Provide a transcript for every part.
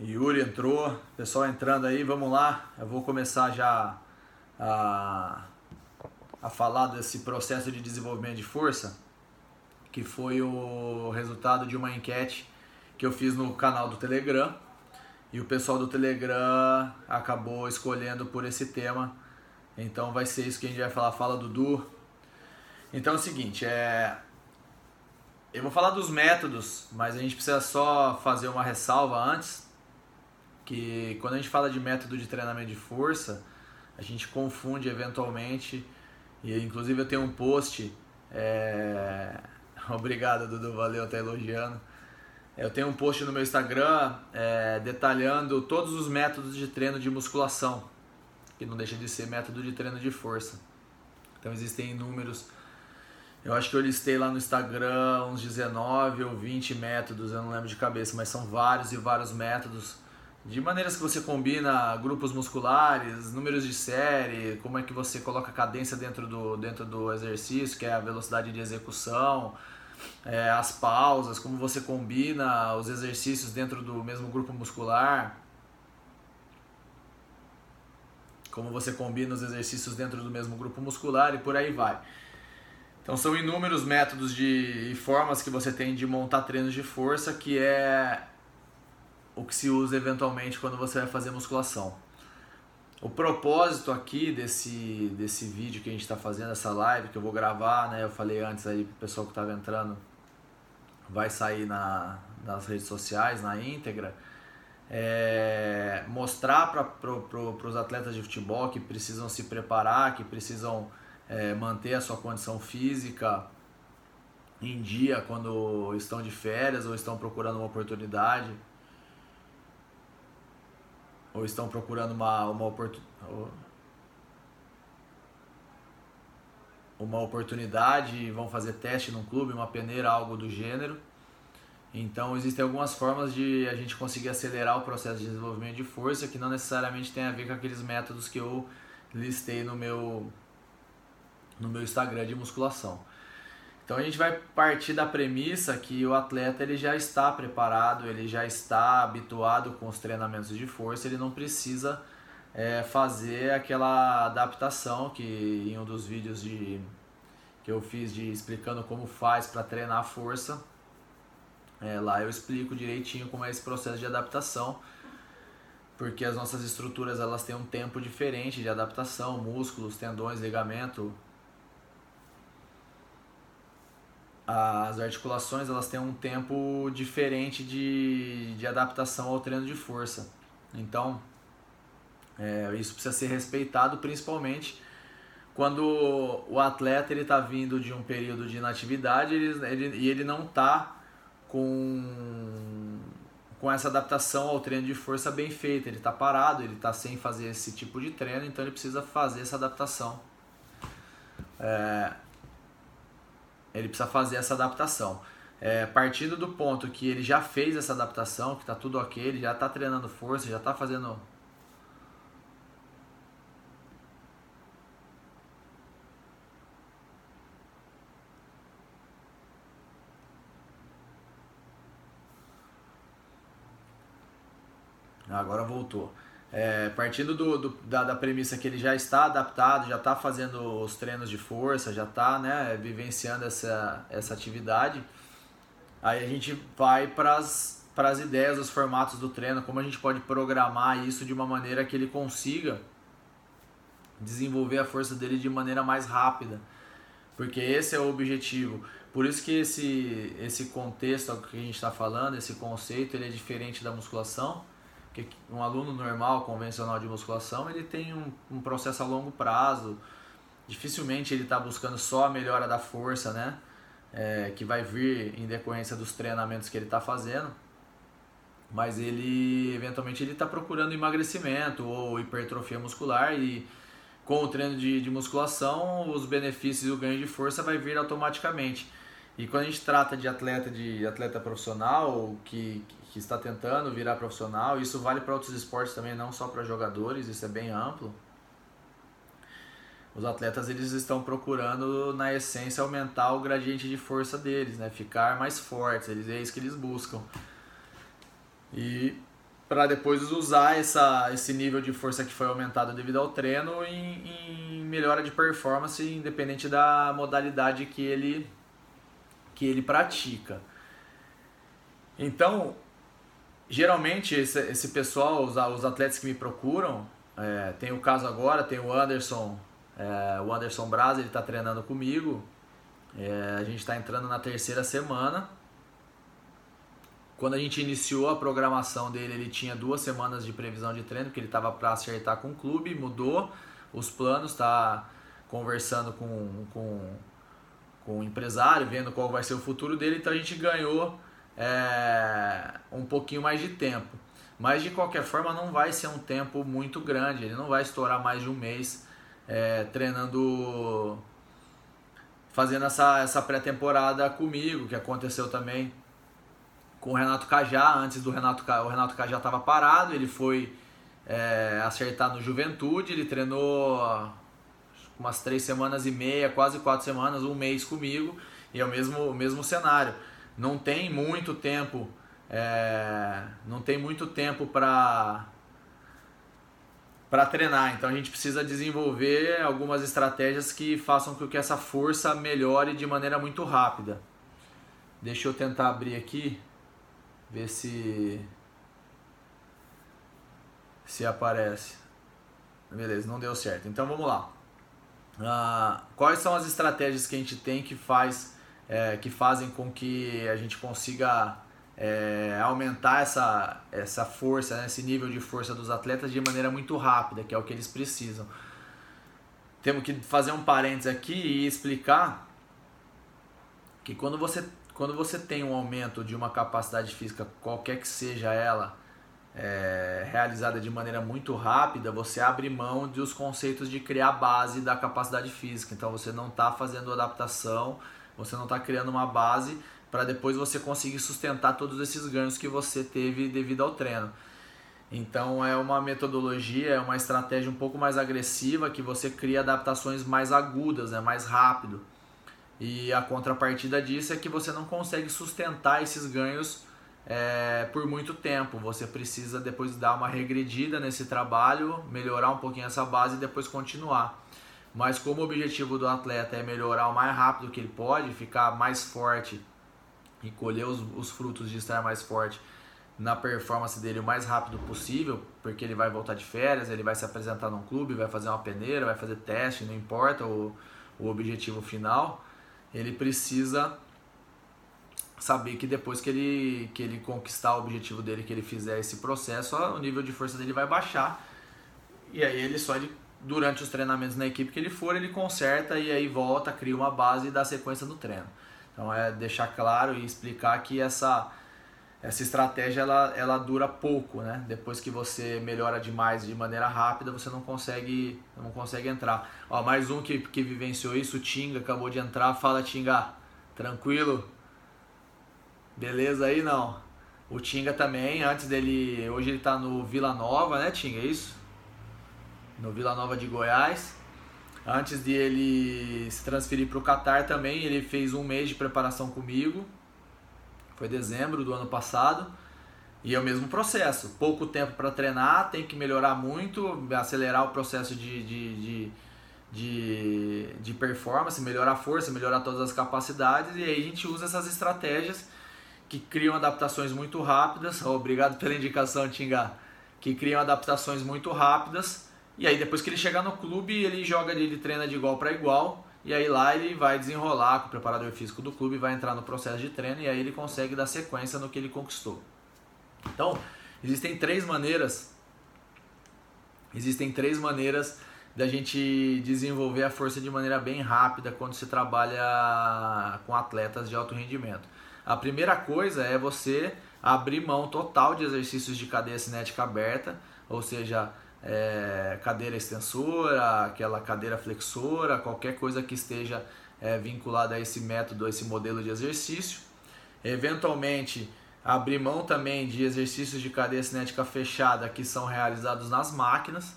Yuri entrou, pessoal entrando aí, vamos lá. Eu vou começar já a, a falar desse processo de desenvolvimento de força, que foi o resultado de uma enquete que eu fiz no canal do Telegram. E o pessoal do Telegram acabou escolhendo por esse tema. Então vai ser isso que a gente vai falar. Fala, Dudu. Então é o seguinte, é... eu vou falar dos métodos, mas a gente precisa só fazer uma ressalva antes que quando a gente fala de método de treinamento de força, a gente confunde eventualmente, e inclusive eu tenho um post, é... obrigado Dudu, valeu, tá elogiando. Eu tenho um post no meu Instagram é, detalhando todos os métodos de treino de musculação, que não deixa de ser método de treino de força. Então existem inúmeros. Eu acho que eu listei lá no Instagram uns 19 ou 20 métodos, eu não lembro de cabeça, mas são vários e vários métodos de maneiras que você combina grupos musculares, números de série, como é que você coloca cadência dentro do, dentro do exercício, que é a velocidade de execução, é, as pausas, como você combina os exercícios dentro do mesmo grupo muscular, como você combina os exercícios dentro do mesmo grupo muscular e por aí vai. Então são inúmeros métodos de, e formas que você tem de montar treinos de força que é o que se usa eventualmente quando você vai fazer musculação. O propósito aqui desse, desse vídeo que a gente está fazendo, essa live que eu vou gravar, né? Eu falei antes aí pro pessoal que estava entrando, vai sair na, nas redes sociais, na íntegra. É mostrar para pro, pro, os atletas de futebol que precisam se preparar, que precisam é, manter a sua condição física em dia quando estão de férias ou estão procurando uma oportunidade ou estão procurando uma, uma, oportun, uma oportunidade vão fazer teste num clube, uma peneira, algo do gênero. Então existem algumas formas de a gente conseguir acelerar o processo de desenvolvimento de força que não necessariamente tem a ver com aqueles métodos que eu listei no meu no meu Instagram de musculação. Então a gente vai partir da premissa que o atleta ele já está preparado, ele já está habituado com os treinamentos de força, ele não precisa é, fazer aquela adaptação que em um dos vídeos de, que eu fiz de explicando como faz para treinar a força, é, lá eu explico direitinho como é esse processo de adaptação, porque as nossas estruturas elas têm um tempo diferente de adaptação, músculos, tendões, ligamento, as articulações elas têm um tempo diferente de, de adaptação ao treino de força. Então, é, isso precisa ser respeitado principalmente quando o atleta ele está vindo de um período de inatividade ele, ele, e ele não está com, com essa adaptação ao treino de força bem feita. Ele está parado, ele está sem fazer esse tipo de treino, então ele precisa fazer essa adaptação. É, ele precisa fazer essa adaptação. É, partindo do ponto que ele já fez essa adaptação, que está tudo ok, ele já está treinando força, já está fazendo Agora voltou. É, partindo do, do, da, da premissa que ele já está adaptado, já está fazendo os treinos de força, já está né, vivenciando essa, essa atividade, aí a gente vai para as ideias, os formatos do treino, como a gente pode programar isso de uma maneira que ele consiga desenvolver a força dele de maneira mais rápida, porque esse é o objetivo. Por isso que esse, esse contexto que a gente está falando, esse conceito, ele é diferente da musculação, porque um aluno normal, convencional de musculação, ele tem um, um processo a longo prazo. Dificilmente ele está buscando só a melhora da força, né? É, que vai vir em decorrência dos treinamentos que ele está fazendo. Mas ele, eventualmente, ele está procurando emagrecimento ou hipertrofia muscular e com o treino de, de musculação, os benefícios e o ganho de força vai vir automaticamente. E quando a gente trata de atleta de atleta profissional que, que está tentando virar profissional, isso vale para outros esportes também, não só para jogadores, isso é bem amplo. Os atletas eles estão procurando na essência aumentar o gradiente de força deles, né? Ficar mais fortes, eles é isso que eles buscam. E para depois usar essa, esse nível de força que foi aumentado devido ao treino em, em melhora de performance, independente da modalidade que ele, que ele pratica. Então, geralmente esse, esse pessoal, os, os atletas que me procuram, é, tem o caso agora, tem o Anderson, é, o Anderson Braz, ele está treinando comigo. É, a gente está entrando na terceira semana. Quando a gente iniciou a programação dele, ele tinha duas semanas de previsão de treino, que ele estava para acertar com o clube, mudou os planos, está conversando com, com, com o empresário, vendo qual vai ser o futuro dele, então a gente ganhou é, um pouquinho mais de tempo. Mas de qualquer forma não vai ser um tempo muito grande, ele não vai estourar mais de um mês é, treinando, fazendo essa, essa pré-temporada comigo, que aconteceu também com o Renato Cajá, antes do Renato o Renato Cajá estava parado, ele foi é, acertar no Juventude, ele treinou umas três semanas e meia, quase quatro semanas, um mês comigo, e é o mesmo, o mesmo cenário. Não tem muito tempo, é, não tem muito tempo para para treinar. Então a gente precisa desenvolver algumas estratégias que façam com que essa força melhore de maneira muito rápida. Deixa eu tentar abrir aqui ver se se aparece. Beleza, não deu certo. Então vamos lá. Ah, quais são as estratégias que a gente tem que faz é, que fazem com que a gente consiga é, aumentar essa, essa força, né, esse nível de força dos atletas de maneira muito rápida, que é o que eles precisam. Temos que fazer um parênteses aqui e explicar que quando você quando você tem um aumento de uma capacidade física, qualquer que seja ela, é, realizada de maneira muito rápida, você abre mão dos conceitos de criar base da capacidade física. Então você não está fazendo adaptação, você não está criando uma base para depois você conseguir sustentar todos esses ganhos que você teve devido ao treino. Então é uma metodologia, é uma estratégia um pouco mais agressiva que você cria adaptações mais agudas, né, mais rápido. E a contrapartida disso é que você não consegue sustentar esses ganhos é, por muito tempo. Você precisa depois dar uma regredida nesse trabalho, melhorar um pouquinho essa base e depois continuar. Mas como o objetivo do atleta é melhorar o mais rápido que ele pode, ficar mais forte e colher os, os frutos de estar mais forte na performance dele o mais rápido possível, porque ele vai voltar de férias, ele vai se apresentar num clube, vai fazer uma peneira, vai fazer teste, não importa o, o objetivo final ele precisa saber que depois que ele, que ele conquistar o objetivo dele, que ele fizer esse processo, o nível de força dele vai baixar. E aí ele só ele, durante os treinamentos na equipe que ele for, ele conserta e aí volta, cria uma base e dá sequência no treino. Então é deixar claro e explicar que essa essa estratégia ela, ela dura pouco, né? Depois que você melhora demais de maneira rápida, você não consegue não consegue entrar. Ó, mais um que, que vivenciou isso, o Tinga, acabou de entrar. Fala, Tinga, tranquilo? Beleza aí, não? O Tinga também, antes dele... Hoje ele tá no Vila Nova, né, Tinga? É isso? No Vila Nova de Goiás. Antes de ele se transferir para o Catar também, ele fez um mês de preparação comigo foi dezembro do ano passado. E é o mesmo processo. Pouco tempo para treinar, tem que melhorar muito, acelerar o processo de, de, de, de, de performance, melhorar a força, melhorar todas as capacidades. E aí a gente usa essas estratégias que criam adaptações muito rápidas. Obrigado pela indicação, Tinga. Que criam adaptações muito rápidas. E aí depois que ele chegar no clube, ele joga, ele treina de igual para igual e aí lá ele vai desenrolar com o preparador físico do clube, vai entrar no processo de treino e aí ele consegue dar sequência no que ele conquistou. Então, existem três maneiras existem três maneiras da gente desenvolver a força de maneira bem rápida quando se trabalha com atletas de alto rendimento. A primeira coisa é você abrir mão total de exercícios de cadeia cinética aberta, ou seja, é, cadeira extensora, aquela cadeira flexora, qualquer coisa que esteja é, vinculada a esse método, a esse modelo de exercício. Eventualmente, abrir mão também de exercícios de cadeia cinética fechada que são realizados nas máquinas,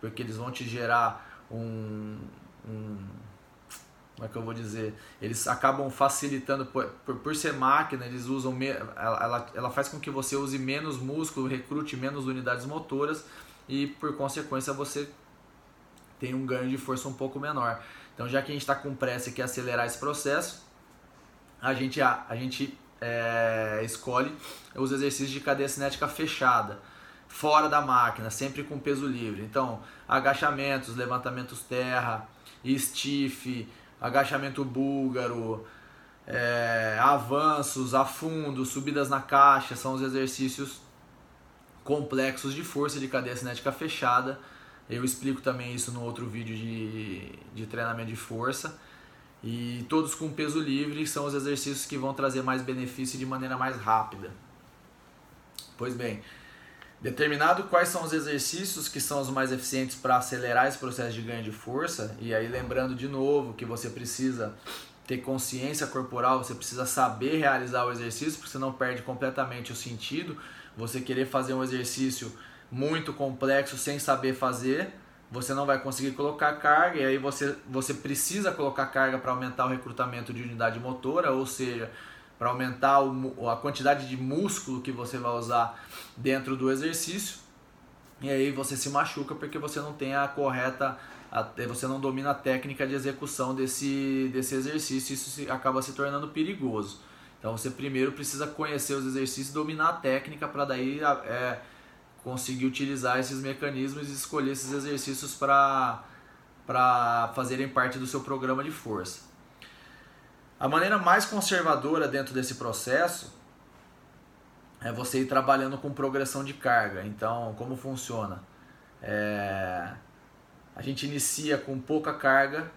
porque eles vão te gerar um, um como é que eu vou dizer? Eles acabam facilitando, por, por, por ser máquina, eles usam, ela, ela, ela faz com que você use menos músculo, recrute menos unidades motoras e por consequência você tem um ganho de força um pouco menor. Então já que a gente está com pressa e quer acelerar esse processo, a gente, a, a gente é, escolhe os exercícios de cadeia cinética fechada, fora da máquina, sempre com peso livre. Então, agachamentos, levantamentos terra, stiff, agachamento búlgaro, é, avanços, afundos, subidas na caixa, são os exercícios complexos de força de cadeia cinética fechada. Eu explico também isso no outro vídeo de, de treinamento de força. E todos com peso livre são os exercícios que vão trazer mais benefício de maneira mais rápida. Pois bem, determinado quais são os exercícios que são os mais eficientes para acelerar esse processo de ganho de força, e aí lembrando de novo que você precisa ter consciência corporal, você precisa saber realizar o exercício, porque você não perde completamente o sentido. Você querer fazer um exercício muito complexo sem saber fazer, você não vai conseguir colocar carga, e aí você, você precisa colocar carga para aumentar o recrutamento de unidade motora, ou seja, para aumentar o, a quantidade de músculo que você vai usar dentro do exercício. E aí você se machuca porque você não tem a correta, você não domina a técnica de execução desse, desse exercício, isso acaba se tornando perigoso. Então você primeiro precisa conhecer os exercícios, dominar a técnica para daí é, conseguir utilizar esses mecanismos e escolher esses exercícios para fazerem parte do seu programa de força. A maneira mais conservadora dentro desse processo é você ir trabalhando com progressão de carga. Então, como funciona? É, a gente inicia com pouca carga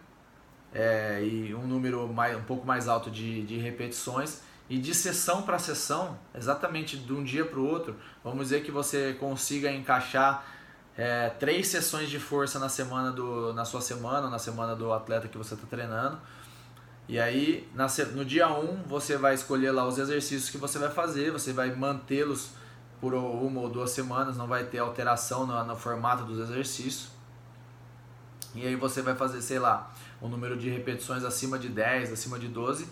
é, e um número mais, um pouco mais alto de, de repetições e de sessão para sessão, exatamente de um dia para o outro, vamos dizer que você consiga encaixar é, três sessões de força na semana do, na sua semana, na semana do atleta que você está treinando. E aí, na, no dia 1, um, você vai escolher lá os exercícios que você vai fazer, você vai mantê-los por uma ou duas semanas, não vai ter alteração no, no formato dos exercícios. E aí você vai fazer, sei lá, um número de repetições acima de 10, acima de 12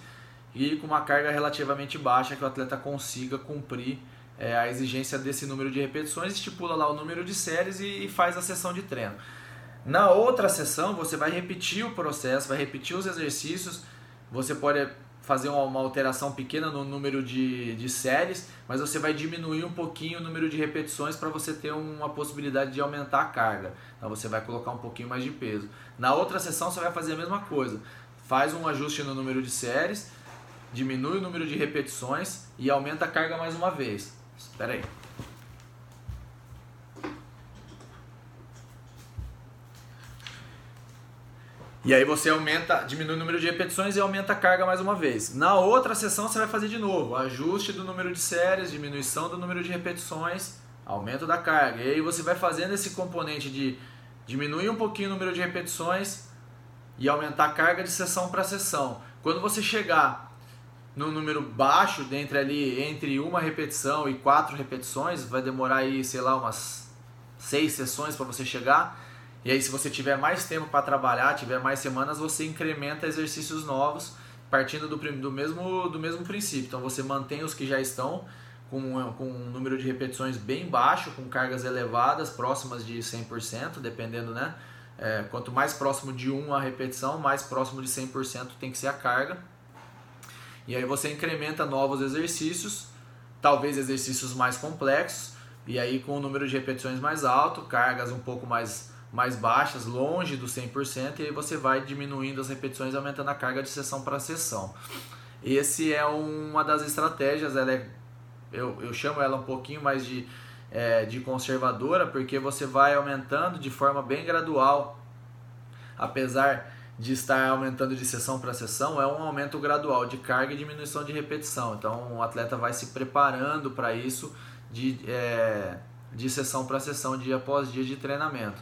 e com uma carga relativamente baixa que o atleta consiga cumprir é, a exigência desse número de repetições, estipula lá o número de séries e, e faz a sessão de treino. Na outra sessão, você vai repetir o processo, vai repetir os exercícios, você pode fazer uma, alteração pequena no número de, de séries, mas você vai diminuir um pouquinho o número de repetições para você ter uma possibilidade de aumentar a carga. Então você vai colocar um pouquinho mais de peso. Na outra sessão você vai fazer a mesma coisa. Faz um ajuste no número de séries, diminui o número de repetições e aumenta a carga mais uma vez. Espera aí. E aí você aumenta, diminui o número de repetições e aumenta a carga mais uma vez. Na outra sessão você vai fazer de novo, ajuste do número de séries, diminuição do número de repetições, aumento da carga. E aí você vai fazendo esse componente de diminuir um pouquinho o número de repetições e aumentar a carga de sessão para sessão. Quando você chegar no número baixo, entre ali entre uma repetição e quatro repetições, vai demorar aí, sei lá, umas seis sessões para você chegar. E aí, se você tiver mais tempo para trabalhar, tiver mais semanas, você incrementa exercícios novos, partindo do, do, mesmo, do mesmo princípio. Então, você mantém os que já estão com, com um número de repetições bem baixo, com cargas elevadas, próximas de 100%, dependendo, né? É, quanto mais próximo de 1 a repetição, mais próximo de 100% tem que ser a carga. E aí você incrementa novos exercícios, talvez exercícios mais complexos, e aí com o número de repetições mais alto, cargas um pouco mais, mais baixas, longe do 100%, e aí você vai diminuindo as repetições, aumentando a carga de sessão para sessão. Esse é uma das estratégias, ela é, eu, eu chamo ela um pouquinho mais de, é, de conservadora, porque você vai aumentando de forma bem gradual, apesar de estar aumentando de sessão para sessão é um aumento gradual de carga e diminuição de repetição. Então o atleta vai se preparando para isso de, é, de sessão para sessão, dia após dia de treinamento.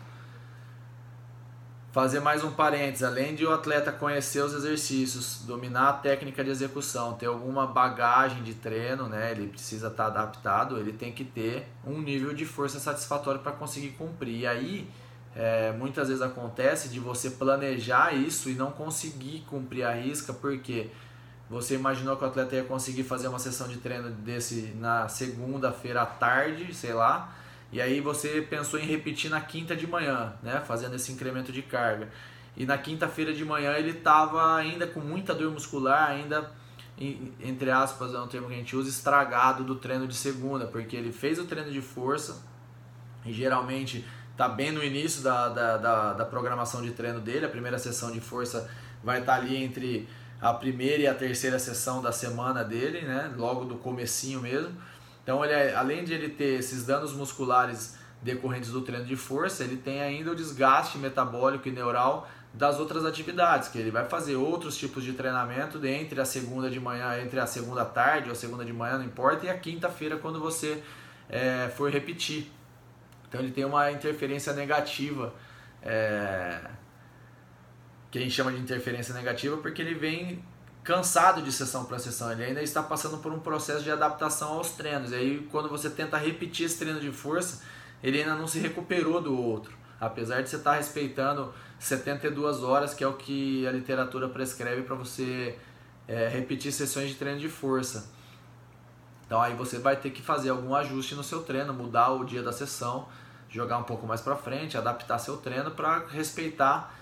Fazer mais um parênteses, além de o atleta conhecer os exercícios, dominar a técnica de execução, ter alguma bagagem de treino, né? ele precisa estar tá adaptado, ele tem que ter um nível de força satisfatório para conseguir cumprir. E aí é, muitas vezes acontece de você planejar isso e não conseguir cumprir a risca, porque você imaginou que o atleta ia conseguir fazer uma sessão de treino desse na segunda-feira à tarde, sei lá, e aí você pensou em repetir na quinta de manhã, né, fazendo esse incremento de carga. E na quinta-feira de manhã ele estava ainda com muita dor muscular, ainda entre aspas, é um termo que a gente usa, estragado do treino de segunda, porque ele fez o treino de força e geralmente está bem no início da, da, da, da, programação de treino dele. A primeira sessão de força vai estar tá ali entre a primeira e a terceira sessão da semana dele, né? logo do comecinho mesmo. Então, ele, é, além de ele ter esses danos musculares decorrentes do treino de força, ele tem ainda o desgaste metabólico e neural das outras atividades, que ele vai fazer outros tipos de treinamento entre a segunda de manhã, entre a segunda tarde ou a segunda de manhã, não importa, e a quinta-feira quando você é, for repetir. Então ele tem uma interferência negativa, é, que a gente chama de interferência negativa porque ele vem cansado de sessão para sessão, ele ainda está passando por um processo de adaptação aos treinos. E aí quando você tenta repetir esse treino de força, ele ainda não se recuperou do outro, apesar de você estar respeitando 72 horas, que é o que a literatura prescreve para você é, repetir sessões de treino de força. Então aí você vai ter que fazer algum ajuste no seu treino, mudar o dia da sessão, jogar um pouco mais para frente, adaptar seu treino para respeitar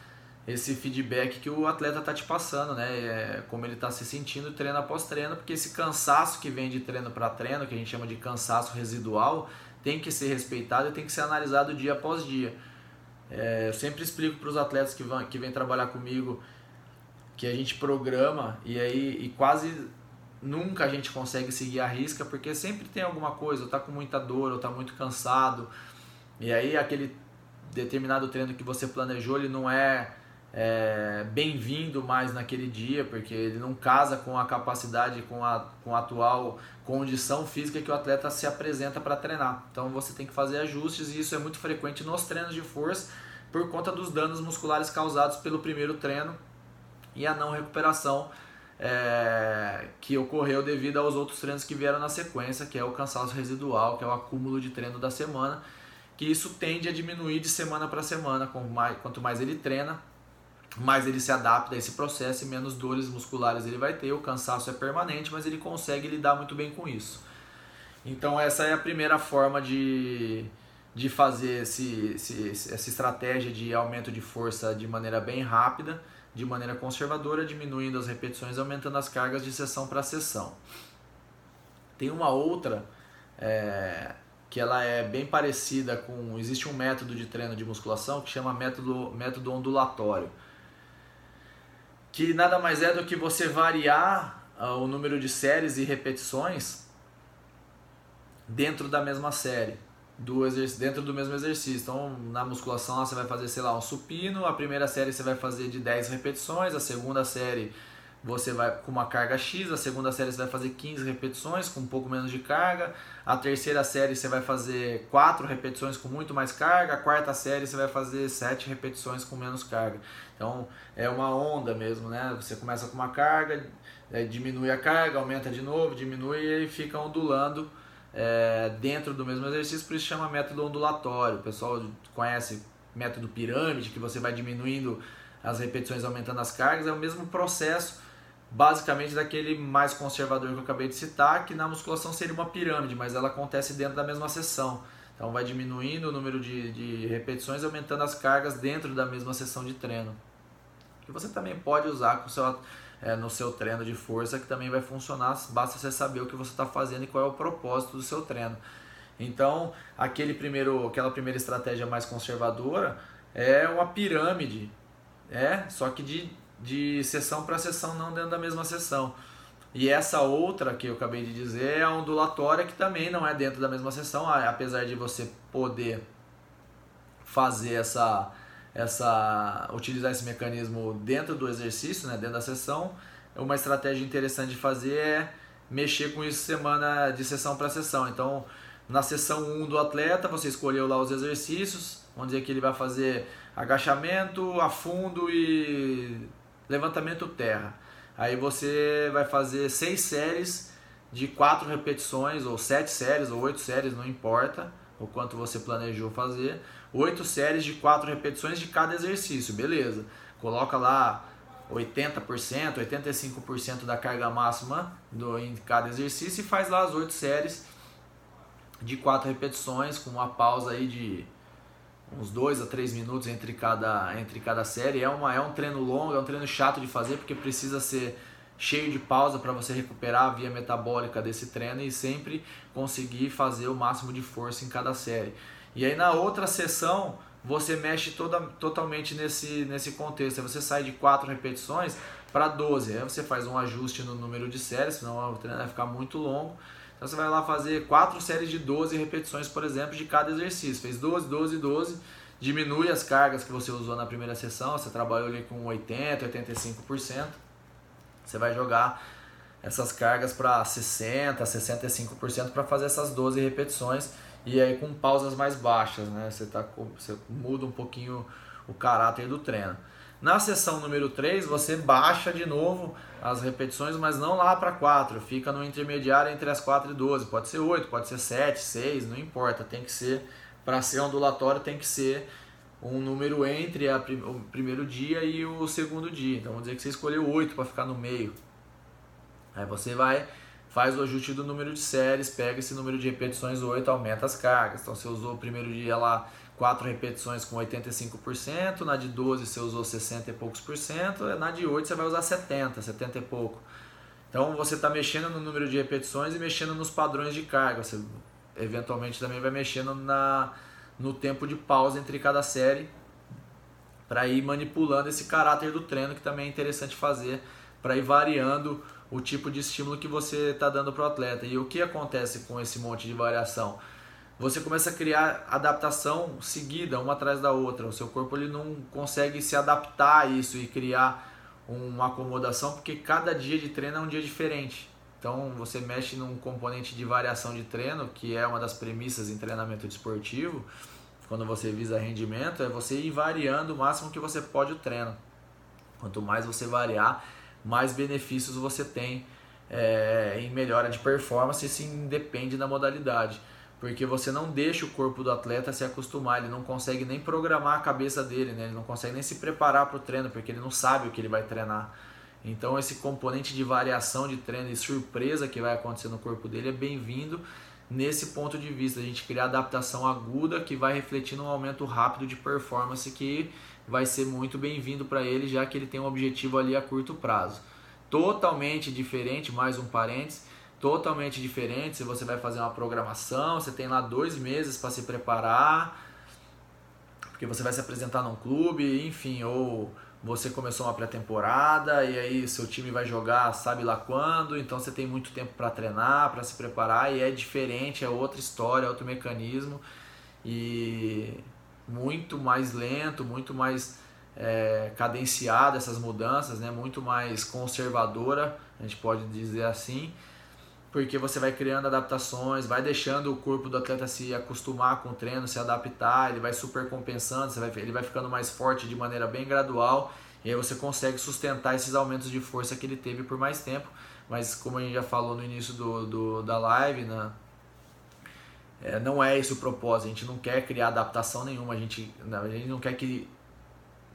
esse feedback que o atleta está te passando, né? É, como ele está se sentindo treino após treino, porque esse cansaço que vem de treino para treino, que a gente chama de cansaço residual, tem que ser respeitado e tem que ser analisado dia após dia. É, eu sempre explico para os atletas que, vão, que vêm trabalhar comigo que a gente programa e aí e quase nunca a gente consegue seguir a risca porque sempre tem alguma coisa, ou tá com muita dor, ou tá muito cansado. E aí aquele determinado treino que você planejou, ele não é, é bem-vindo mais naquele dia, porque ele não casa com a capacidade, com a, com a atual condição física que o atleta se apresenta para treinar. Então você tem que fazer ajustes e isso é muito frequente nos treinos de força por conta dos danos musculares causados pelo primeiro treino e a não recuperação é, que ocorreu devido aos outros treinos que vieram na sequência, que é o cansaço residual, que é o acúmulo de treino da semana, que isso tende a diminuir de semana para semana, quanto mais ele treina, mais ele se adapta a esse processo e menos dores musculares ele vai ter. O cansaço é permanente, mas ele consegue lidar muito bem com isso. Então essa é a primeira forma de, de fazer esse, esse, essa estratégia de aumento de força de maneira bem rápida de maneira conservadora, diminuindo as repetições, aumentando as cargas de sessão para sessão. Tem uma outra é, que ela é bem parecida com. Existe um método de treino de musculação que chama método, método ondulatório, que nada mais é do que você variar uh, o número de séries e repetições dentro da mesma série do dentro do mesmo exercício. Então, na musculação você vai fazer, sei lá, um supino, a primeira série você vai fazer de 10 repetições, a segunda série você vai com uma carga X, a segunda série você vai fazer 15 repetições com um pouco menos de carga, a terceira série você vai fazer 4 repetições com muito mais carga, a quarta série você vai fazer 7 repetições com menos carga. Então, é uma onda mesmo, né? Você começa com uma carga, diminui a carga, aumenta de novo, diminui e fica ondulando é, dentro do mesmo exercício, por isso chama método ondulatório. O pessoal conhece método pirâmide, que você vai diminuindo as repetições, aumentando as cargas, é o mesmo processo, basicamente daquele mais conservador que eu acabei de citar, que na musculação seria uma pirâmide, mas ela acontece dentro da mesma sessão. Então vai diminuindo o número de, de repetições, aumentando as cargas dentro da mesma sessão de treino. Que você também pode usar com o seu é, no seu treino de força que também vai funcionar, basta você saber o que você está fazendo e qual é o propósito do seu treino. Então, aquele primeiro, aquela primeira estratégia mais conservadora é uma pirâmide, é, só que de, de sessão para sessão, não dentro da mesma sessão. E essa outra que eu acabei de dizer é a ondulatória, que também não é dentro da mesma sessão, apesar de você poder fazer essa essa utilizar esse mecanismo dentro do exercício, né, dentro da sessão, uma estratégia interessante de fazer é mexer com isso semana de sessão para sessão. Então, na sessão 1 do atleta, você escolheu lá os exercícios, vamos dizer que ele vai fazer agachamento, afundo e levantamento terra. Aí você vai fazer seis séries de quatro repetições, ou sete séries, ou oito séries, não importa o quanto você planejou fazer. 8 séries de 4 repetições de cada exercício, beleza. Coloca lá 80%, 85% da carga máxima do, em cada exercício e faz lá as 8 séries de 4 repetições com uma pausa aí de uns 2 a 3 minutos entre cada, entre cada série. É, uma, é um treino longo, é um treino chato de fazer porque precisa ser cheio de pausa para você recuperar a via metabólica desse treino e sempre conseguir fazer o máximo de força em cada série. E aí na outra sessão você mexe toda, totalmente nesse, nesse contexto. Aí você sai de 4 repetições para 12. Aí você faz um ajuste no número de séries, senão o treino vai ficar muito longo. Então você vai lá fazer 4 séries de 12 repetições, por exemplo, de cada exercício. Fez 12, 12, 12. Diminui as cargas que você usou na primeira sessão. Você trabalhou ali com 80, 85%. Você vai jogar essas cargas para 60, 65% para fazer essas 12 repetições e aí com pausas mais baixas, né? Você, tá, você muda um pouquinho o caráter do treino. Na sessão número 3, você baixa de novo as repetições, mas não lá para 4, fica no intermediário entre as 4 e 12. Pode ser 8, pode ser 7, 6, não importa, tem que ser, para ser ondulatório, tem que ser um número entre a, o primeiro dia e o segundo dia. Então vamos dizer que você escolheu 8 para ficar no meio. Aí você vai faz o ajuste do número de séries, pega esse número de repetições 8, aumenta as cargas. Então você usou o primeiro dia lá 4 repetições com 85%, na de 12 você usou 60 e poucos por cento, na de 8 você vai usar 70, 70 e pouco. Então você está mexendo no número de repetições e mexendo nos padrões de carga. Você eventualmente também vai mexendo na, no tempo de pausa entre cada série para ir manipulando esse caráter do treino que também é interessante fazer para ir variando o tipo de estímulo que você está dando para o atleta. E o que acontece com esse monte de variação? Você começa a criar adaptação seguida, uma atrás da outra. O seu corpo ele não consegue se adaptar a isso e criar uma acomodação, porque cada dia de treino é um dia diferente. Então você mexe num componente de variação de treino, que é uma das premissas em treinamento desportivo, quando você visa rendimento, é você ir variando o máximo que você pode o treino. Quanto mais você variar, mais benefícios você tem é, em melhora de performance, isso independe da modalidade. Porque você não deixa o corpo do atleta se acostumar, ele não consegue nem programar a cabeça dele, né? ele não consegue nem se preparar para o treino, porque ele não sabe o que ele vai treinar. Então esse componente de variação de treino e surpresa que vai acontecer no corpo dele é bem-vindo nesse ponto de vista, a gente criar adaptação aguda que vai refletir num aumento rápido de performance que vai ser muito bem-vindo para ele, já que ele tem um objetivo ali a curto prazo. Totalmente diferente, mais um parênteses, totalmente diferente se você vai fazer uma programação, você tem lá dois meses para se preparar, porque você vai se apresentar num clube, enfim, ou você começou uma pré-temporada e aí seu time vai jogar sabe lá quando, então você tem muito tempo para treinar, para se preparar e é diferente, é outra história, é outro mecanismo e muito mais lento, muito mais é, cadenciada essas mudanças, né? muito mais conservadora, a gente pode dizer assim, porque você vai criando adaptações, vai deixando o corpo do atleta se acostumar com o treino, se adaptar, ele vai super compensando, vai, ele vai ficando mais forte de maneira bem gradual, e aí você consegue sustentar esses aumentos de força que ele teve por mais tempo. Mas como a gente já falou no início do, do da live, né, é, não é esse o propósito, a gente não quer criar adaptação nenhuma, a gente, a gente não quer que.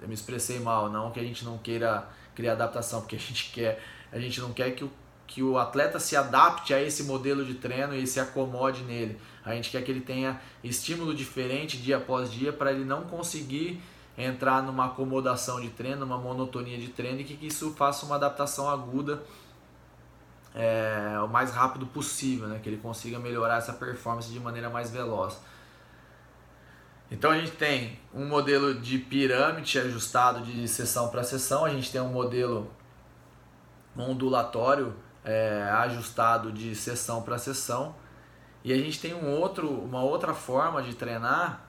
Eu me expressei mal, não que a gente não queira criar adaptação, porque a gente quer, a gente não quer que o, que o atleta se adapte a esse modelo de treino e se acomode nele. A gente quer que ele tenha estímulo diferente dia após dia para ele não conseguir entrar numa acomodação de treino, numa monotonia de treino e que isso faça uma adaptação aguda é, o mais rápido possível, né? que ele consiga melhorar essa performance de maneira mais veloz. Então a gente tem um modelo de pirâmide ajustado de sessão para sessão, a gente tem um modelo ondulatório é, ajustado de sessão para sessão e a gente tem um outro, uma outra forma de treinar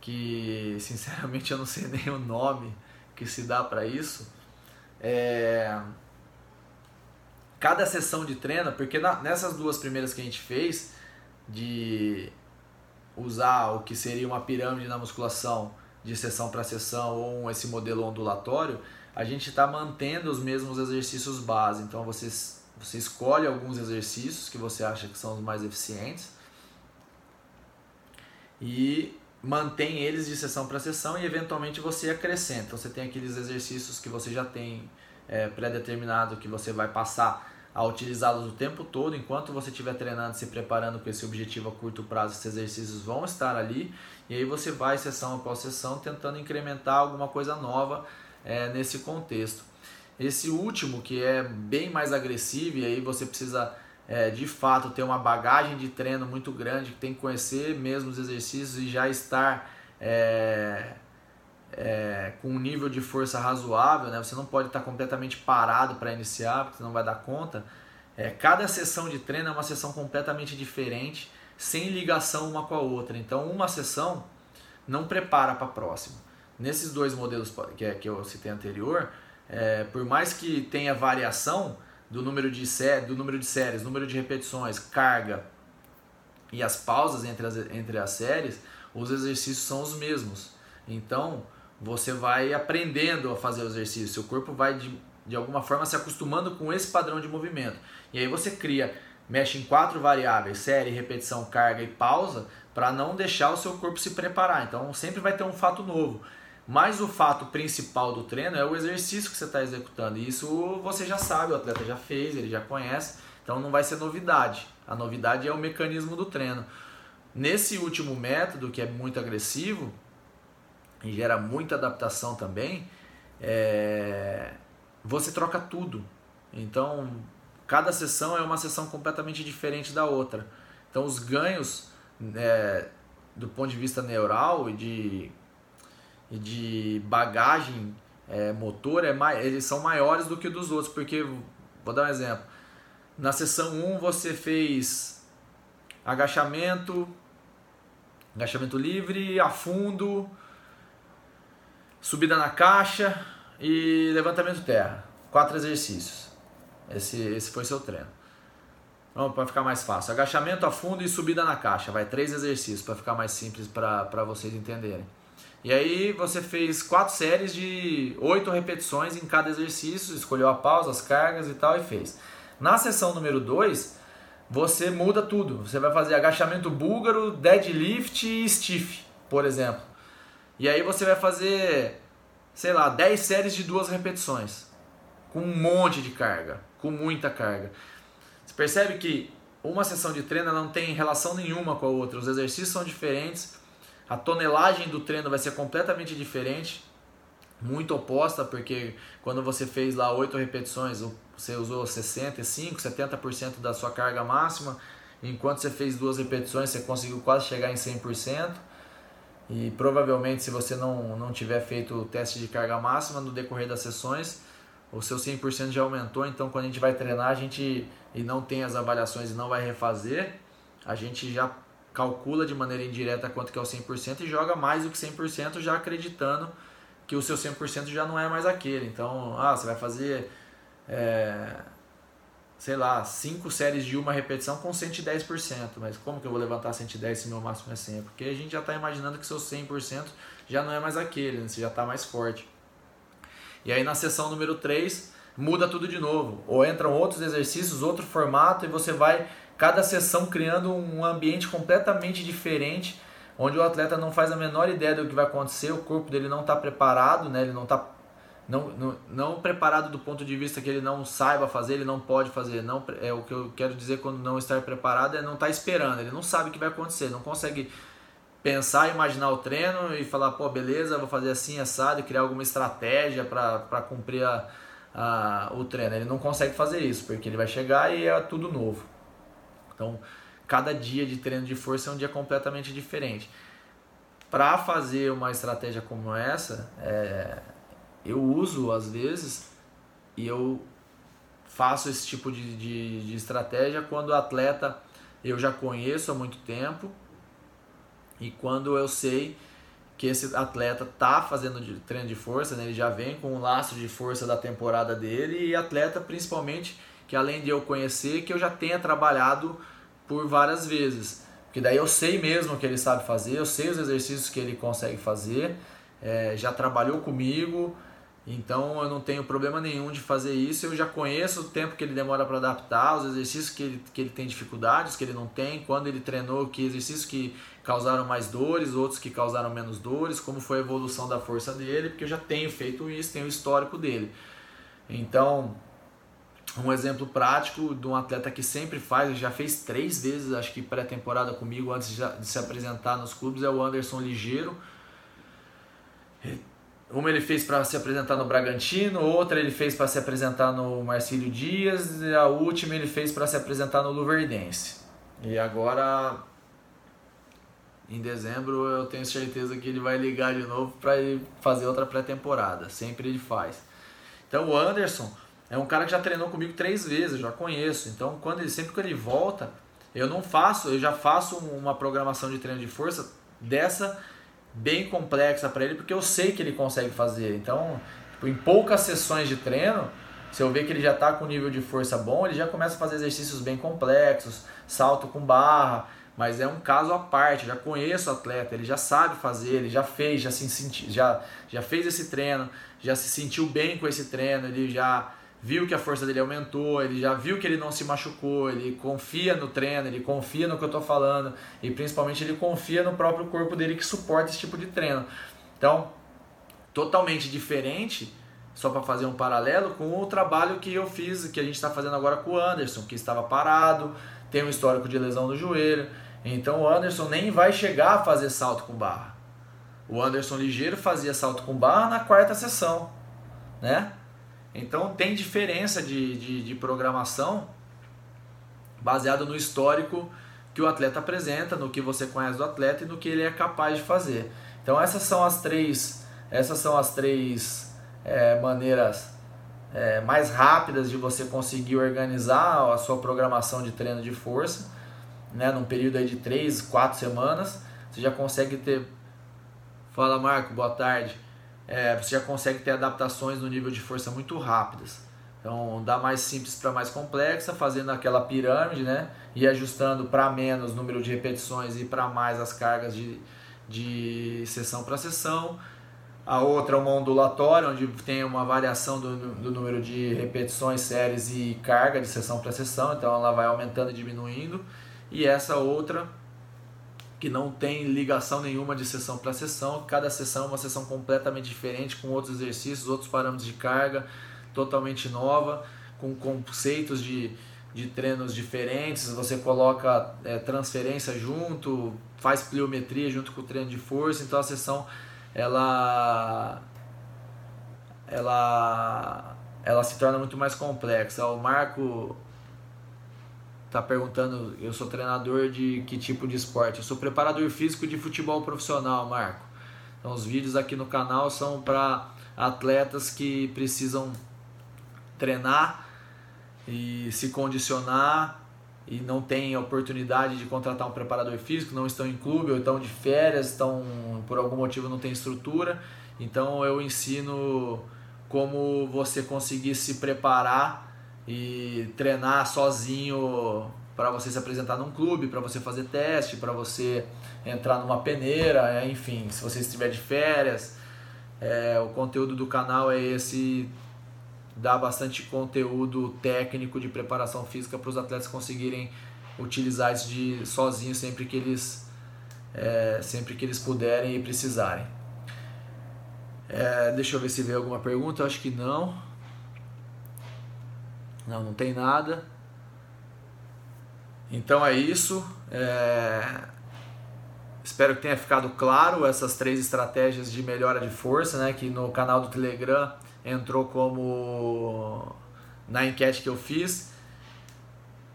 que sinceramente eu não sei nem o nome que se dá para isso. É, cada sessão de treino, porque na, nessas duas primeiras que a gente fez, de usar o que seria uma pirâmide na musculação de sessão para sessão ou esse modelo ondulatório, a gente está mantendo os mesmos exercícios base. Então você, você escolhe alguns exercícios que você acha que são os mais eficientes e mantém eles de sessão para sessão e eventualmente você acrescenta. Então você tem aqueles exercícios que você já tem é, pré-determinado que você vai passar a utilizá-los o tempo todo, enquanto você estiver treinando, se preparando com esse objetivo a curto prazo, esses exercícios vão estar ali, e aí você vai sessão após sessão tentando incrementar alguma coisa nova é, nesse contexto. Esse último, que é bem mais agressivo, e aí você precisa é, de fato ter uma bagagem de treino muito grande, que tem que conhecer mesmo os exercícios e já estar é, é, com um nível de força razoável, né? Você não pode estar completamente parado para iniciar, porque você não vai dar conta. É, cada sessão de treino é uma sessão completamente diferente, sem ligação uma com a outra. Então, uma sessão não prepara para a próxima. Nesses dois modelos que, é, que eu citei anterior, é, por mais que tenha variação, do número de, sé do número de séries, número de repetições, carga e as pausas entre as, entre as séries, os exercícios são os mesmos. Então, você vai aprendendo a fazer o exercício, seu corpo vai de, de alguma forma se acostumando com esse padrão de movimento. E aí você cria, mexe em quatro variáveis, série, repetição, carga e pausa, para não deixar o seu corpo se preparar. Então, sempre vai ter um fato novo. Mas o fato principal do treino é o exercício que você está executando. E isso você já sabe, o atleta já fez, ele já conhece, então não vai ser novidade. A novidade é o mecanismo do treino. Nesse último método, que é muito agressivo e gera muita adaptação também, é... você troca tudo. Então, cada sessão é uma sessão completamente diferente da outra. Então, os ganhos é, do ponto de vista neural e de e de bagagem é, motor, é, eles são maiores do que dos outros, porque, vou dar um exemplo, na sessão 1 você fez agachamento, agachamento livre, afundo, subida na caixa e levantamento terra. Quatro exercícios. Esse, esse foi seu treino. Vamos para ficar mais fácil. Agachamento, afundo e subida na caixa. Vai três exercícios para ficar mais simples para vocês entenderem. E aí você fez quatro séries de oito repetições em cada exercício, escolheu a pausa, as cargas e tal e fez. Na sessão número 2, você muda tudo. Você vai fazer agachamento búlgaro, deadlift e stiff, por exemplo. E aí você vai fazer, sei lá, 10 séries de duas repetições, com um monte de carga, com muita carga. Você percebe que uma sessão de treino não tem relação nenhuma com a outra, os exercícios são diferentes, a tonelagem do treino vai ser completamente diferente, muito oposta, porque quando você fez lá 8 repetições, você usou 65, 70% da sua carga máxima, enquanto você fez duas repetições, você conseguiu quase chegar em 100%. E provavelmente, se você não, não tiver feito o teste de carga máxima no decorrer das sessões, o seu 100% já aumentou. Então, quando a gente vai treinar, a gente e não tem as avaliações e não vai refazer, a gente já calcula de maneira indireta quanto que é o 100% e joga mais do que 100% já acreditando que o seu 100% já não é mais aquele. Então, ah, você vai fazer, é, sei lá, 5 séries de uma repetição com 110%. Mas como que eu vou levantar 110 se meu máximo é 100? Porque a gente já está imaginando que seu 100% já não é mais aquele, né? você já está mais forte. E aí na sessão número 3 muda tudo de novo. Ou entram outros exercícios, outro formato e você vai cada sessão criando um ambiente completamente diferente, onde o atleta não faz a menor ideia do que vai acontecer, o corpo dele não está preparado, né? ele não está não, não, não preparado do ponto de vista que ele não saiba fazer, ele não pode fazer. Não, é o que eu quero dizer quando não estar preparado é não estar tá esperando, ele não sabe o que vai acontecer, não consegue pensar, imaginar o treino e falar, pô, beleza, vou fazer assim, assado, criar alguma estratégia para cumprir a, a, o treino. Ele não consegue fazer isso, porque ele vai chegar e é tudo novo. Então, cada dia de treino de força é um dia completamente diferente. Para fazer uma estratégia como essa, é, eu uso às vezes e eu faço esse tipo de, de, de estratégia quando o atleta eu já conheço há muito tempo e quando eu sei que esse atleta tá fazendo de, treino de força, né? ele já vem com o laço de força da temporada dele e atleta principalmente que além de eu conhecer, que eu já tenha trabalhado por várias vezes. Porque daí eu sei mesmo o que ele sabe fazer, eu sei os exercícios que ele consegue fazer, é, já trabalhou comigo Então eu não tenho problema nenhum de fazer isso. Eu já conheço o tempo que ele demora para adaptar, os exercícios que ele, que ele tem dificuldades, que ele não tem, quando ele treinou, que exercícios que causaram mais dores, outros que causaram menos dores, como foi a evolução da força dele, porque eu já tenho feito isso, tenho o histórico dele. Então, um exemplo prático de um atleta que sempre faz, já fez três vezes, acho que pré-temporada comigo antes de se apresentar nos clubes, é o Anderson Ligeiro uma ele fez para se apresentar no Bragantino, outra ele fez para se apresentar no Marcílio Dias, e a última ele fez para se apresentar no Luverdense. E agora, em dezembro, eu tenho certeza que ele vai ligar de novo para fazer outra pré-temporada. Sempre ele faz. Então o Anderson é um cara que já treinou comigo três vezes, já conheço. Então quando ele sempre que ele volta, eu não faço, eu já faço uma programação de treino de força dessa bem complexa para ele, porque eu sei que ele consegue fazer. Então, tipo, em poucas sessões de treino, se eu ver que ele já está com nível de força bom, ele já começa a fazer exercícios bem complexos, salto com barra, mas é um caso à parte. Já conheço o atleta, ele já sabe fazer, ele já fez, já se senti, já já fez esse treino, já se sentiu bem com esse treino, ele já viu que a força dele aumentou, ele já viu que ele não se machucou, ele confia no treino, ele confia no que eu estou falando e principalmente ele confia no próprio corpo dele que suporta esse tipo de treino. Então, totalmente diferente, só para fazer um paralelo com o trabalho que eu fiz, que a gente está fazendo agora com o Anderson, que estava parado, tem um histórico de lesão no joelho. Então o Anderson nem vai chegar a fazer salto com barra. O Anderson ligeiro fazia salto com barra na quarta sessão, né? Então tem diferença de, de, de programação baseado no histórico que o atleta apresenta, no que você conhece do atleta e no que ele é capaz de fazer. Então essas são as três, essas são as três é, maneiras é, mais rápidas de você conseguir organizar a sua programação de treino de força, né, num período aí de três, quatro semanas, você já consegue ter. Fala Marco, boa tarde é, você já consegue ter adaptações no nível de força muito rápidas. Então, da mais simples para mais complexa, fazendo aquela pirâmide, né? E ajustando para menos número de repetições e para mais as cargas de, de sessão para sessão. A outra é uma ondulatória, onde tem uma variação do, do número de repetições, séries e carga de sessão para sessão, então ela vai aumentando e diminuindo. E essa outra que não tem ligação nenhuma de sessão para sessão. Cada sessão é uma sessão completamente diferente, com outros exercícios, outros parâmetros de carga, totalmente nova, com conceitos de, de treinos diferentes. Você coloca é, transferência junto, faz pliometria junto com o treino de força. Então a sessão ela ela ela se torna muito mais complexa. O Marco tá perguntando, eu sou treinador de que tipo de esporte? Eu sou preparador físico de futebol profissional, Marco. Então os vídeos aqui no canal são para atletas que precisam treinar e se condicionar e não têm oportunidade de contratar um preparador físico, não estão em clube ou estão de férias, estão por algum motivo não tem estrutura. Então eu ensino como você conseguir se preparar e treinar sozinho para você se apresentar num clube, para você fazer teste, para você entrar numa peneira, é, enfim, se você estiver de férias. É, o conteúdo do canal é esse, dá bastante conteúdo técnico de preparação física para os atletas conseguirem utilizar isso de sozinho sempre que eles é, sempre que eles puderem e precisarem. É, deixa eu ver se veio alguma pergunta, acho que não. Não, não tem nada. Então é isso. É... Espero que tenha ficado claro essas três estratégias de melhora de força, né? Que no canal do Telegram entrou como na enquete que eu fiz.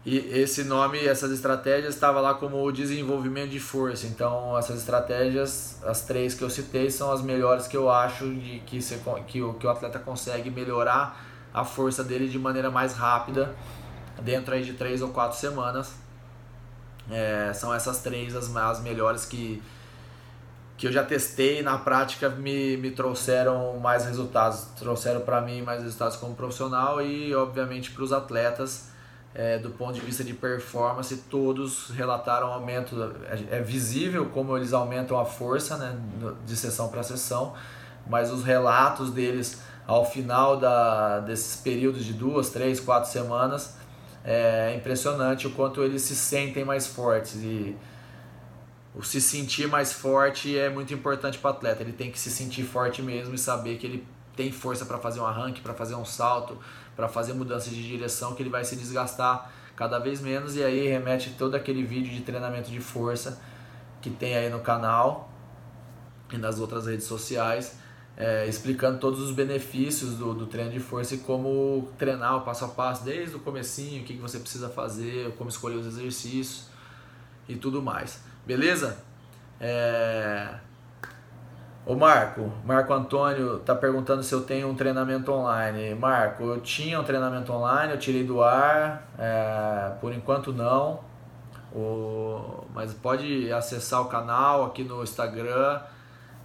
E esse nome, essas estratégias, estava lá como desenvolvimento de força. Então, essas estratégias, as três que eu citei, são as melhores que eu acho de que, você, que, o, que o atleta consegue melhorar a força dele de maneira mais rápida, dentro aí de três ou quatro semanas. É, são essas três as, as melhores que, que eu já testei na prática me, me trouxeram mais resultados, trouxeram para mim mais resultados como profissional e obviamente para os atletas é, do ponto de vista de performance todos relataram aumento é, é visível como eles aumentam a força né, de sessão para sessão mas os relatos deles ao final da, desses períodos de duas, três, quatro semanas, é impressionante o quanto eles se sentem mais fortes e o se sentir mais forte é muito importante para o atleta. Ele tem que se sentir forte mesmo e saber que ele tem força para fazer um arranque, para fazer um salto, para fazer mudança de direção, que ele vai se desgastar cada vez menos. E aí remete todo aquele vídeo de treinamento de força que tem aí no canal e nas outras redes sociais é, explicando todos os benefícios do, do treino de força e como treinar o passo a passo, desde o comecinho, o que, que você precisa fazer, como escolher os exercícios e tudo mais. Beleza? É... O Marco, Marco Antônio tá perguntando se eu tenho um treinamento online. Marco, eu tinha um treinamento online, eu tirei do ar, é... por enquanto não. O... Mas pode acessar o canal aqui no Instagram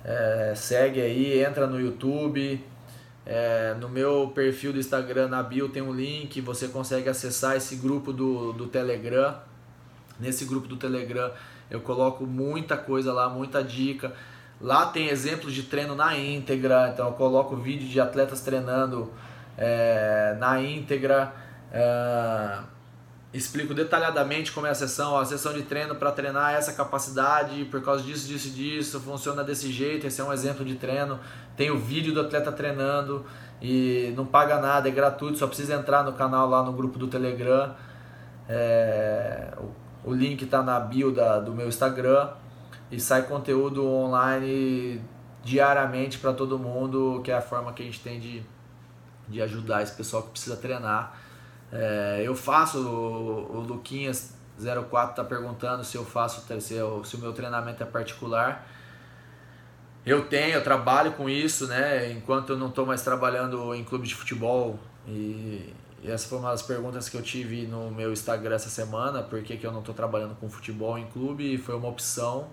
é, segue aí, entra no YouTube. É, no meu perfil do Instagram, na bio, tem um link. Você consegue acessar esse grupo do, do Telegram. Nesse grupo do Telegram eu coloco muita coisa lá, muita dica. Lá tem exemplos de treino na íntegra, então eu coloco vídeo de atletas treinando é, na íntegra. É, explico detalhadamente como é a sessão, a sessão de treino para treinar essa capacidade, por causa disso, disso disso, funciona desse jeito, esse é um exemplo de treino. Tem o vídeo do atleta treinando e não paga nada, é gratuito, só precisa entrar no canal lá no grupo do Telegram. É, o, o link está na bio da, do meu Instagram e sai conteúdo online diariamente para todo mundo, que é a forma que a gente tem de, de ajudar esse pessoal que precisa treinar é, eu faço, o, o Luquinhas 04 está perguntando se eu faço, se, eu, se o meu treinamento é particular. Eu tenho, eu trabalho com isso, né? Enquanto eu não estou mais trabalhando em clube de futebol. E, e, essa foi uma das perguntas que eu tive no meu Instagram essa semana, por que, que eu não estou trabalhando com futebol em clube, e foi uma opção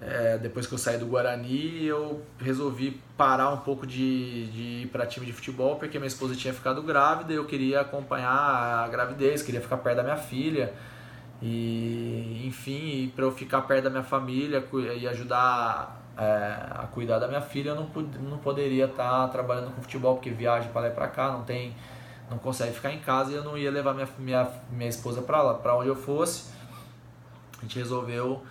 é, depois que eu saí do Guarani, eu resolvi parar um pouco de, de ir para time de futebol, porque minha esposa tinha ficado grávida e eu queria acompanhar a gravidez, queria ficar perto da minha filha. E, enfim, para eu ficar perto da minha família e ajudar é, a cuidar da minha filha, eu não, não poderia estar tá trabalhando com futebol, porque viaja para lá e para cá, não tem não consegue ficar em casa e eu não ia levar minha, minha, minha esposa para lá, para onde eu fosse. A gente resolveu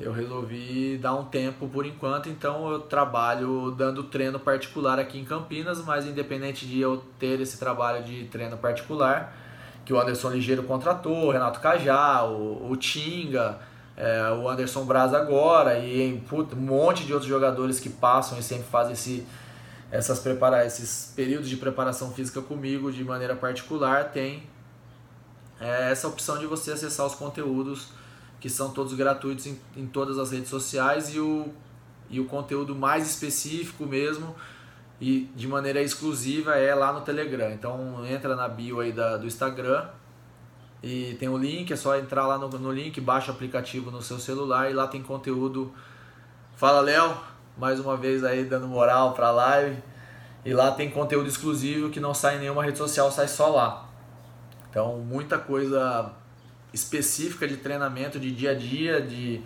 eu resolvi dar um tempo por enquanto, então eu trabalho dando treino particular aqui em Campinas, mas independente de eu ter esse trabalho de treino particular, que o Anderson Ligeiro contratou, o Renato Cajá, o, o Tinga, é, o Anderson Braz agora e um monte de outros jogadores que passam e sempre fazem esse, essas prepara esses períodos de preparação física comigo de maneira particular, tem é, essa opção de você acessar os conteúdos que são todos gratuitos em, em todas as redes sociais e o, e o conteúdo mais específico mesmo e de maneira exclusiva é lá no Telegram. Então entra na bio aí da, do Instagram e tem o link, é só entrar lá no, no link, baixa o aplicativo no seu celular e lá tem conteúdo. Fala Léo, mais uma vez aí dando moral para a live. E lá tem conteúdo exclusivo que não sai em nenhuma rede social, sai só lá. Então muita coisa específica de treinamento de dia a dia, de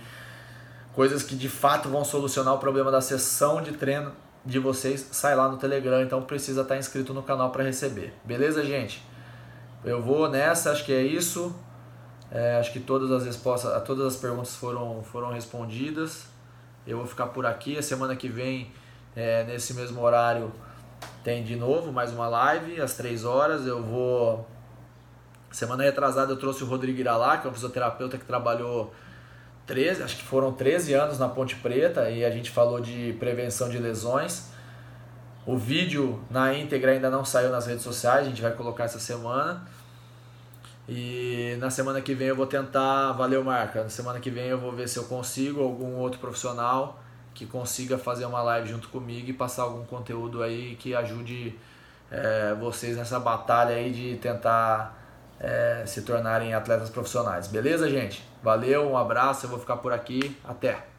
coisas que de fato vão solucionar o problema da sessão de treino de vocês, sai lá no Telegram, então precisa estar inscrito no canal para receber. Beleza, gente? Eu vou nessa, acho que é isso. É, acho que todas as respostas, todas as perguntas foram, foram respondidas. Eu vou ficar por aqui. A semana que vem, é, nesse mesmo horário, tem de novo mais uma live às 3 horas. Eu vou Semana retrasada eu trouxe o Rodrigo Iralá, que é um fisioterapeuta que trabalhou 13, acho que foram 13 anos na Ponte Preta e a gente falou de prevenção de lesões. O vídeo na íntegra ainda não saiu nas redes sociais, a gente vai colocar essa semana. E na semana que vem eu vou tentar, valeu marca, na semana que vem eu vou ver se eu consigo algum outro profissional que consiga fazer uma live junto comigo e passar algum conteúdo aí que ajude é, vocês nessa batalha aí de tentar é, se tornarem atletas profissionais. Beleza, gente? Valeu, um abraço, eu vou ficar por aqui. Até!